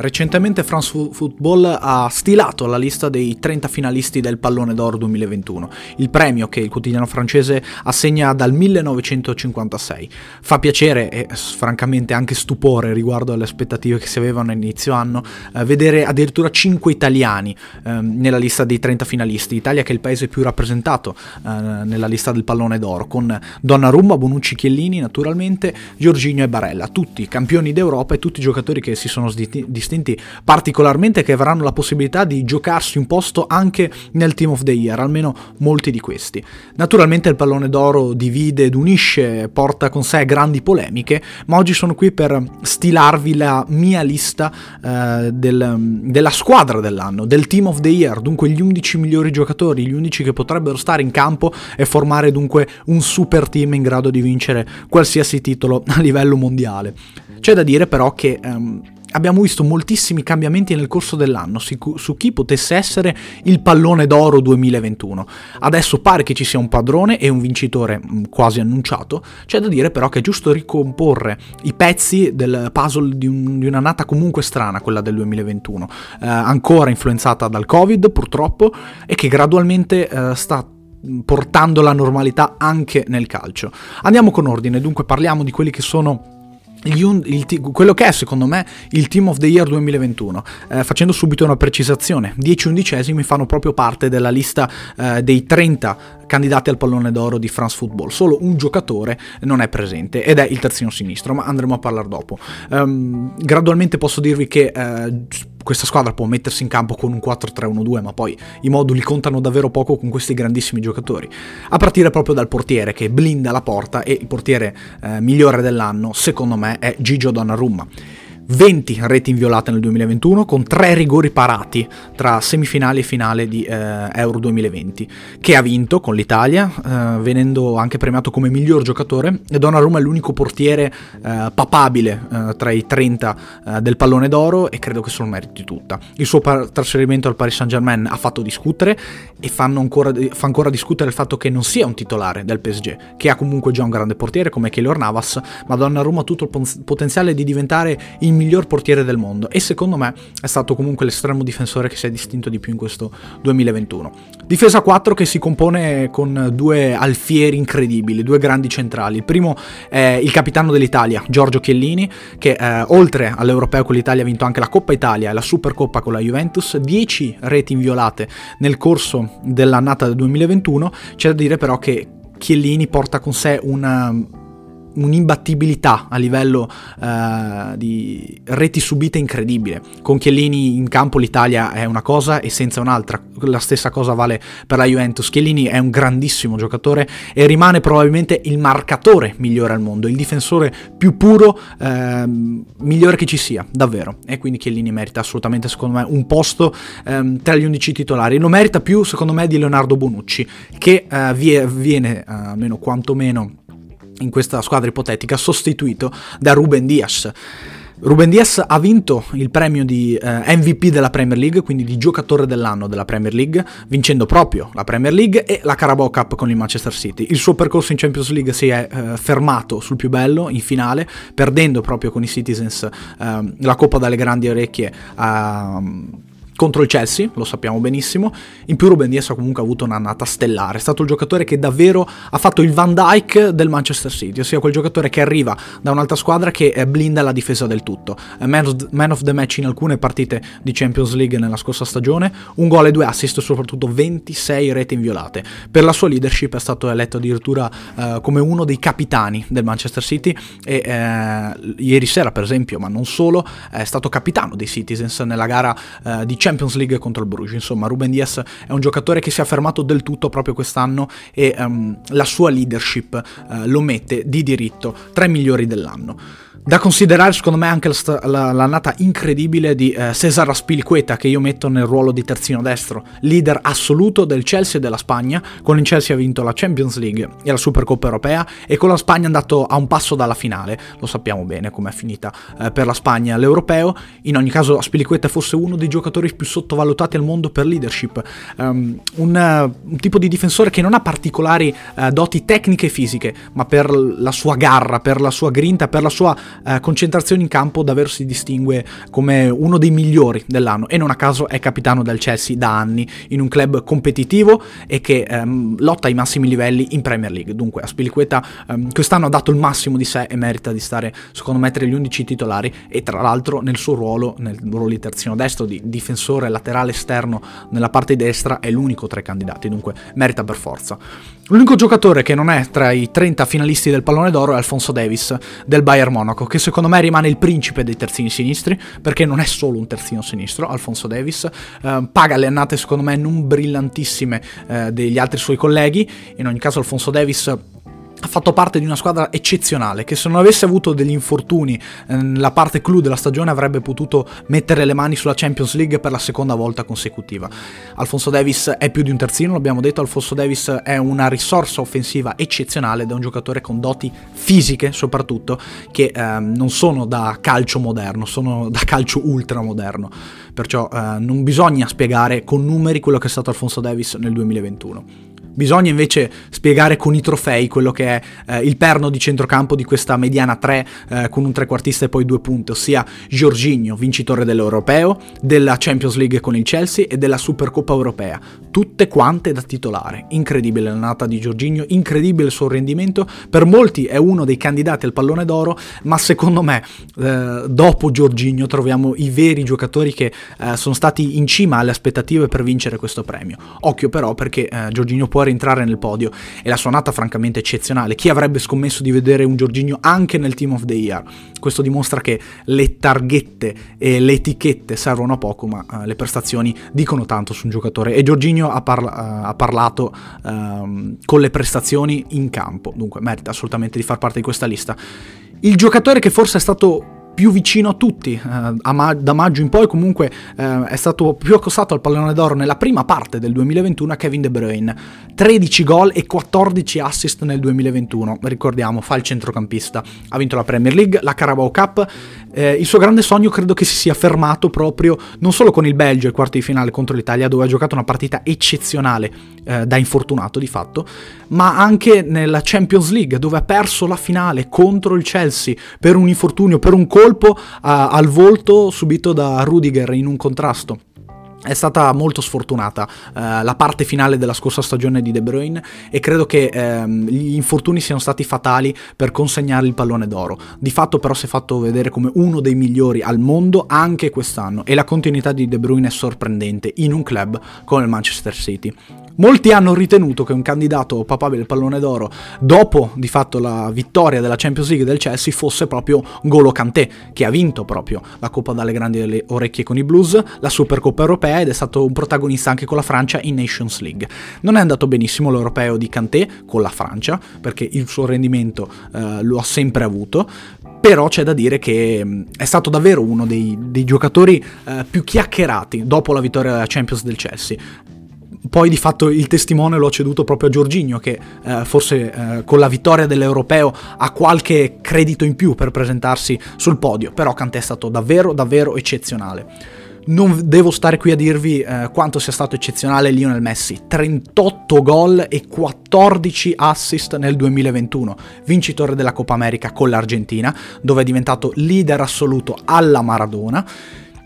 Recentemente France Football ha stilato la lista dei 30 finalisti del Pallone d'Oro 2021, il premio che il quotidiano francese assegna dal 1956. Fa piacere e francamente anche stupore riguardo alle aspettative che si avevano a inizio anno eh, vedere addirittura 5 italiani eh, nella lista dei 30 finalisti, Italia che è il paese più rappresentato eh, nella lista del Pallone d'Oro, con Donnarumma, Bonucci, Chiellini naturalmente, Giorginio e Barella, tutti campioni d'Europa e tutti giocatori che si sono distinti distinti particolarmente che avranno la possibilità di giocarsi un posto anche nel Team of the Year, almeno molti di questi. Naturalmente il pallone d'oro divide ed unisce, porta con sé grandi polemiche, ma oggi sono qui per stilarvi la mia lista eh, del, della squadra dell'anno, del Team of the Year, dunque gli 11 migliori giocatori, gli 11 che potrebbero stare in campo e formare dunque un super team in grado di vincere qualsiasi titolo a livello mondiale. C'è da dire però che um, abbiamo visto moltissimi cambiamenti nel corso dell'anno su, chi potesse essere il pallone d'oro 2021. Adesso pare che ci sia un padrone e un vincitore mm, quasi annunciato, c'è da dire però che è giusto ricomporre i pezzi del puzzle di, un, di un'annata comunque strana, quella del 2021, eh, ancora influenzata dal Covid purtroppo e che gradualmente eh, sta portando la normalità anche nel calcio. Andiamo con ordine, dunque parliamo di quelli che sono il, il, quello che è secondo me il Team of the Year 2021, eh, facendo subito una precisazione, 10 undicesimi fanno proprio parte della lista eh, dei 30 candidati al pallone d'oro di France Football, solo un giocatore non è presente ed è il terzino sinistro, ma andremo a parlare dopo. Um, gradualmente posso dirvi che eh, questa squadra può mettersi in campo con un 4-3-1-2, ma poi i moduli contano davvero poco con questi grandissimi giocatori. A partire proprio dal portiere che blinda la porta e il portiere eh, migliore dell'anno, secondo me, è Gigio Donnarumma. 20 reti inviolate nel 2021 con 3 rigori parati tra semifinale e finale di eh, Euro 2020 che ha vinto con l'Italia eh, venendo anche premiato come miglior giocatore e Donnarumma è l'unico portiere eh, papabile eh, tra i 30 eh, del pallone d'oro e credo che se lo meriti tutta. Il suo par- trasferimento al Paris Saint Germain ha fatto discutere e ancora, fa ancora discutere il fatto che non sia un titolare del PSG che ha comunque già un grande portiere come Keylor Navas ma Donnarumma ha tutto il potenziale di diventare il miglior portiere del mondo e secondo me è stato comunque l'estremo difensore che si è distinto di più in questo 2021. Difesa 4 che si compone con due alfieri incredibili, due grandi centrali. Il primo è il capitano dell'Italia, Giorgio Chiellini, che eh, oltre all'Europeo con l'Italia ha vinto anche la Coppa Italia e la Supercoppa con la Juventus, 10 reti inviolate nel corso dell'annata del 2021. C'è da dire però che Chiellini porta con sé una un'imbattibilità a livello uh, di reti subite incredibile. Con Chiellini in campo l'Italia è una cosa e senza un'altra. La stessa cosa vale per la Juventus. Chiellini è un grandissimo giocatore e rimane probabilmente il marcatore migliore al mondo, il difensore più puro, uh, migliore che ci sia, davvero. E quindi Chiellini merita assolutamente, secondo me, un posto um, tra gli 11 titolari. Lo merita più, secondo me, di Leonardo Bonucci, che uh, viene, almeno quantomeno in questa squadra ipotetica sostituito da Ruben Dias. Ruben Dias ha vinto il premio di eh, MVP della Premier League, quindi di giocatore dell'anno della Premier League, vincendo proprio la Premier League e la Carabao Cup con il Manchester City. Il suo percorso in Champions League si è eh, fermato sul più bello, in finale, perdendo proprio con i Citizens eh, la Coppa dalle grandi orecchie a contro il Chelsea, lo sappiamo benissimo. In più Ruben Dias ha comunque avuto un'annata stellare, è stato il giocatore che davvero ha fatto il Van Dyke del Manchester City, ossia quel giocatore che arriva da un'altra squadra che eh, blinda la difesa del tutto. Man of, man of the match in alcune partite di Champions League nella scorsa stagione, un gol e due assist, soprattutto 26 reti inviolate. Per la sua leadership è stato eletto addirittura eh, come uno dei capitani del Manchester City e eh, ieri sera per esempio, ma non solo, è stato capitano dei Citizens nella gara eh, di Champions Champions League contro il Bruges. Insomma, Ruben Dias è un giocatore che si è affermato del tutto proprio quest'anno e um, la sua leadership uh, lo mette di diritto tra i migliori dell'anno. Da considerare secondo me anche l'annata incredibile di eh, Cesar Aspilicueta che io metto nel ruolo di terzino destro, leader assoluto del Chelsea e della Spagna, con il Chelsea ha vinto la Champions League e la Supercoppa europea e con la Spagna è andato a un passo dalla finale, lo sappiamo bene com'è finita eh, per la Spagna l'europeo, in ogni caso Aspilicueta fosse uno dei giocatori più sottovalutati al mondo per leadership, um, un, un, tipo di difensore che non ha particolari uh, doti tecniche e fisiche, ma per la sua garra, per la sua grinta, per la sua uh, concentrazione in campo davvero si distingue come uno dei migliori dell'anno e non a caso è capitano del Chelsea da anni in un club competitivo e che um, lotta ai massimi livelli in Premier League. Dunque Aspilicueta um, quest'anno ha dato il massimo di sé e merita di stare secondo me tra gli 11 titolari e tra l'altro nel suo ruolo, nel ruolo di terzino destro, di difensore laterale esterno nella parte destra è l'unico tra i candidati, dunque merita per forza. L'unico giocatore che non è tra i 30 finalisti del pallone d'oro è Alfonso Davis del Bayern Monaco, che secondo me rimane il principe dei terzini sinistri, perché non è solo un terzino sinistro, Alfonso Davis, eh, paga le annate secondo me non brillantissime eh, degli altri suoi colleghi, in ogni caso Alfonso Davis fatto parte di una squadra eccezionale che se non avesse avuto degli infortuni nella parte clou della stagione avrebbe potuto mettere le mani sulla Champions League per la seconda volta consecutiva. Alfonso Davis è più di un terzino, l'abbiamo detto, Alfonso Davis è una risorsa offensiva eccezionale ed è un giocatore con doti fisiche soprattutto che eh, non sono da calcio moderno, sono da calcio ultramoderno. Perciò eh, non bisogna spiegare con numeri quello che è stato Alfonso Davis nel 2021. Bisogna invece spiegare con i trofei quello che è eh, il perno di centrocampo di questa mediana 3 eh, con un trequartista e poi due punti, ossia Giorginio, vincitore dell'Europeo, della Champions League con il Chelsea e della Supercoppa Europea, tutte quante da titolare. Incredibile l'annata di Giorginio, incredibile il suo rendimento, per molti è uno dei candidati al pallone d'oro, ma secondo me eh, dopo Giorginio troviamo i veri giocatori che eh, sono stati in cima alle aspettative per vincere questo premio. Occhio però perché eh, Giorginio può rientrare nel podio e la suonata francamente eccezionale. Chi avrebbe scommesso di vedere un Giorginio anche nel Team of the Year? Questo dimostra che le targhette e le etichette servono a poco, ma uh, le prestazioni dicono tanto su un giocatore e Giorginio ha, parla- uh, ha parlato uh, con le prestazioni in campo, dunque merita assolutamente di far parte di questa lista. Il giocatore che forse è stato più vicino a tutti, eh, ma- da maggio in poi comunque eh, è stato più accostato al pallone d'oro nella prima parte del 2021 a Kevin De Bruyne, 13 gol e 14 assist nel 2021, ricordiamo fa il centrocampista, ha vinto la Premier League, la Carabao Cup, eh, il suo grande sogno credo che si sia fermato proprio non solo con il Belgio ai quarti di finale contro l'Italia dove ha giocato una partita eccezionale eh, da infortunato di fatto, ma anche nella Champions League dove ha perso la finale contro il Chelsea per un infortunio, per un colpo a, al volto subito da Rudiger in un contrasto. È stata molto sfortunata eh, la parte finale della scorsa stagione di De Bruyne e credo che ehm, gli infortuni siano stati fatali per consegnare il pallone d'oro. Di fatto però si è fatto vedere come uno dei migliori al mondo anche quest'anno e la continuità di De Bruyne è sorprendente in un club come il Manchester City. Molti hanno ritenuto che un candidato papabile al pallone d'oro dopo di fatto la vittoria della Champions League del Chelsea fosse proprio Golo Kanté, che ha vinto proprio la Coppa dalle grandi orecchie con i Blues, la Supercoppa europea ed è stato un protagonista anche con la Francia in Nations League. Non è andato benissimo l'europeo di Kanté con la Francia, perché il suo rendimento eh, lo ha sempre avuto, però c'è da dire che mm, è stato davvero uno dei, dei giocatori eh, più chiacchierati dopo la vittoria della Champions del Chelsea poi di fatto il testimone l'ho ceduto proprio a Giorginio che eh, forse eh, con la vittoria dell'Europeo ha qualche credito in più per presentarsi sul podio, però Cantè è stato davvero davvero eccezionale. Non devo stare qui a dirvi eh, quanto sia stato eccezionale Lionel Messi, 38 gol e 14 assist nel 2021, vincitore della Coppa America con l'Argentina, dove è diventato leader assoluto alla Maradona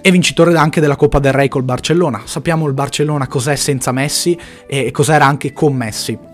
e vincitore anche della Coppa del Re col Barcellona. Sappiamo il Barcellona cos'è senza Messi e cos'era anche con Messi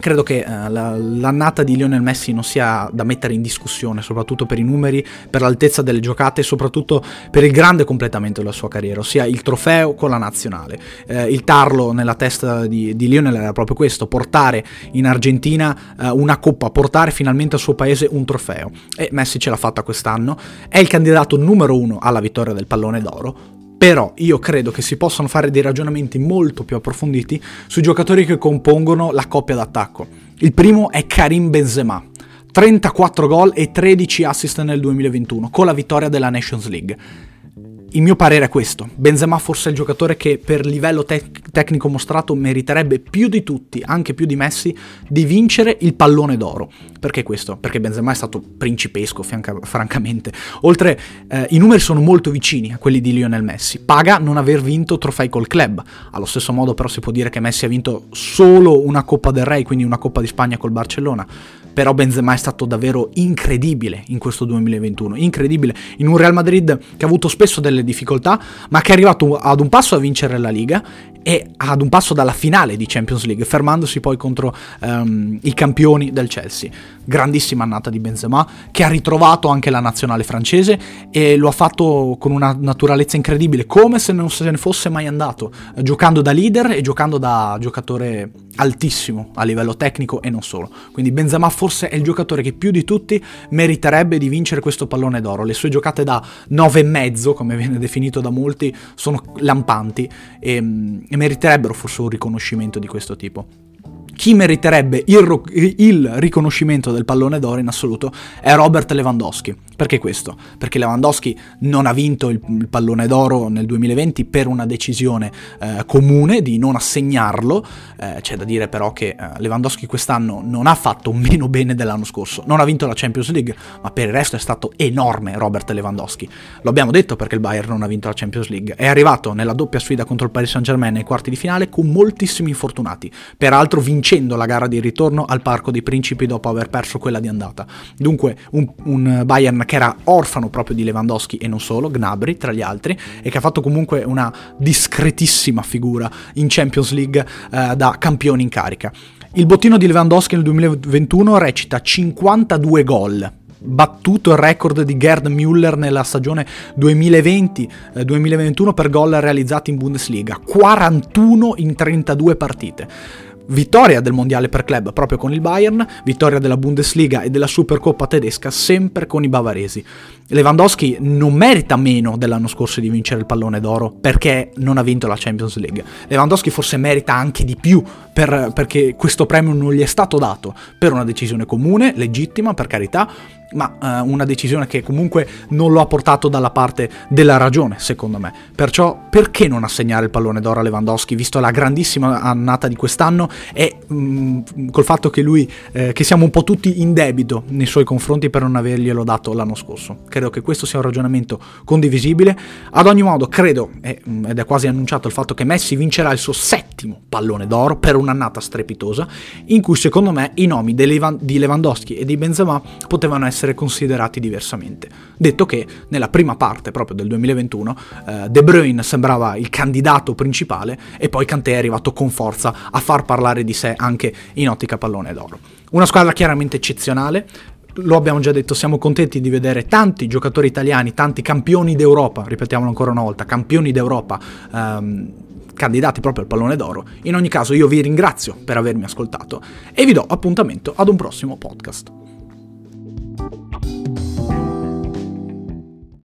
credo che uh, la, l'annata di Lionel Messi non sia da mettere in discussione, soprattutto per i numeri, per l'altezza delle giocate e soprattutto per il grande completamento della sua carriera, ossia il trofeo con la nazionale. Eh, il tarlo nella testa di, di, Lionel era proprio questo, portare in Argentina uh, una coppa, portare finalmente al suo paese un trofeo. E Messi ce l'ha fatta quest'anno, è il candidato numero uno alla vittoria del pallone d'oro, però io credo che si possano fare dei ragionamenti molto più approfonditi sui giocatori che compongono la coppia d'attacco. Il primo è Karim Benzema, 34 gol e 13 assist nel 2021 con la vittoria della Nations League. Il mio parere è questo. Benzema forse è il giocatore che per livello tec- tecnico mostrato meriterebbe più di tutti, anche più di Messi, di vincere il pallone d'oro. Perché questo? Perché Benzema è stato principesco, fianca- francamente. Oltre, eh, i numeri sono molto vicini a quelli di Lionel Messi. Paga non aver vinto trofei col club. Allo stesso modo però si può dire che Messi ha vinto solo una Coppa del Re, quindi una Coppa di Spagna col Barcellona però Benzema è stato davvero incredibile in questo 2021, incredibile. In un Real Madrid che ha avuto spesso delle difficoltà, ma che è arrivato ad un passo a vincere la Liga e ad un passo dalla finale di Champions League, fermandosi poi contro um, i campioni del Chelsea. Grandissima annata di Benzema, che ha ritrovato anche la nazionale francese e lo ha fatto con una naturalezza incredibile, come se non se ne fosse mai andato, giocando da leader e giocando da giocatore altissimo a livello tecnico e non solo. Quindi Benzema forse è il giocatore che più di tutti meriterebbe di vincere questo pallone d'oro. Le sue giocate da 9,5, come viene definito da molti, sono lampanti e, e meriterebbero forse un riconoscimento di questo tipo chi meriterebbe il, il, riconoscimento del pallone d'oro in assoluto è Robert Lewandowski. Perché questo? Perché Lewandowski non ha vinto il, il pallone d'oro nel 2020 per una decisione eh, comune di non assegnarlo. Eh, c'è da dire però che eh, Lewandowski quest'anno non ha fatto meno bene dell'anno scorso. Non ha vinto la Champions League, ma per il resto è stato enorme Robert Lewandowski. Lo abbiamo detto perché il Bayern non ha vinto la Champions League. È arrivato nella doppia sfida contro il Paris Saint Germain nei quarti di finale con moltissimi infortunati. Peraltro vincendo la gara di ritorno al Parco dei Principi dopo aver perso quella di andata. Dunque un, un Bayern che era orfano proprio di Lewandowski e non solo, Gnabry tra gli altri, e che ha fatto comunque una discretissima figura in Champions League eh, da campione in carica. Il bottino di Lewandowski nel 2021 recita 52 gol, battuto il record di Gerd Müller nella stagione 2020-2021 eh, per gol realizzati in Bundesliga, 41 in 32 partite vittoria del mondiale per club proprio con il Bayern, vittoria della Bundesliga e della Supercoppa tedesca sempre con i bavaresi. Lewandowski non merita meno dell'anno scorso di vincere il pallone d'oro perché non ha vinto la Champions League. Lewandowski forse merita anche di più per, perché questo premio non gli è stato dato per una decisione comune, legittima per carità, ma uh, una decisione che comunque non lo ha portato dalla parte della ragione, secondo me. Perciò perché non assegnare il pallone d'oro a Lewandowski, visto la grandissima annata di quest'anno e um, col fatto che lui, eh, che siamo un po' tutti in debito nei suoi confronti per non averglielo dato l'anno scorso. Credo che questo sia un ragionamento condivisibile. Ad ogni modo, credo, mm, ed è quasi annunciato il fatto che Messi vincerà il suo settimo pallone d'oro per un'annata strepitosa, in cui secondo me i nomi di Lewandowski e di Benzema potevano essere essere considerati diversamente. Detto che nella prima parte proprio del 2021 eh, De Bruyne sembrava il candidato principale e poi Kanté è arrivato con forza a far parlare di sé anche in ottica pallone d'oro. Una squadra chiaramente eccezionale, lo abbiamo già detto, siamo contenti di vedere tanti giocatori italiani, tanti campioni d'Europa, ripetiamolo ancora una volta, campioni d'Europa. Ehm, candidati proprio al pallone d'oro. In ogni caso io vi ringrazio per avermi ascoltato e vi do appuntamento ad un prossimo podcast.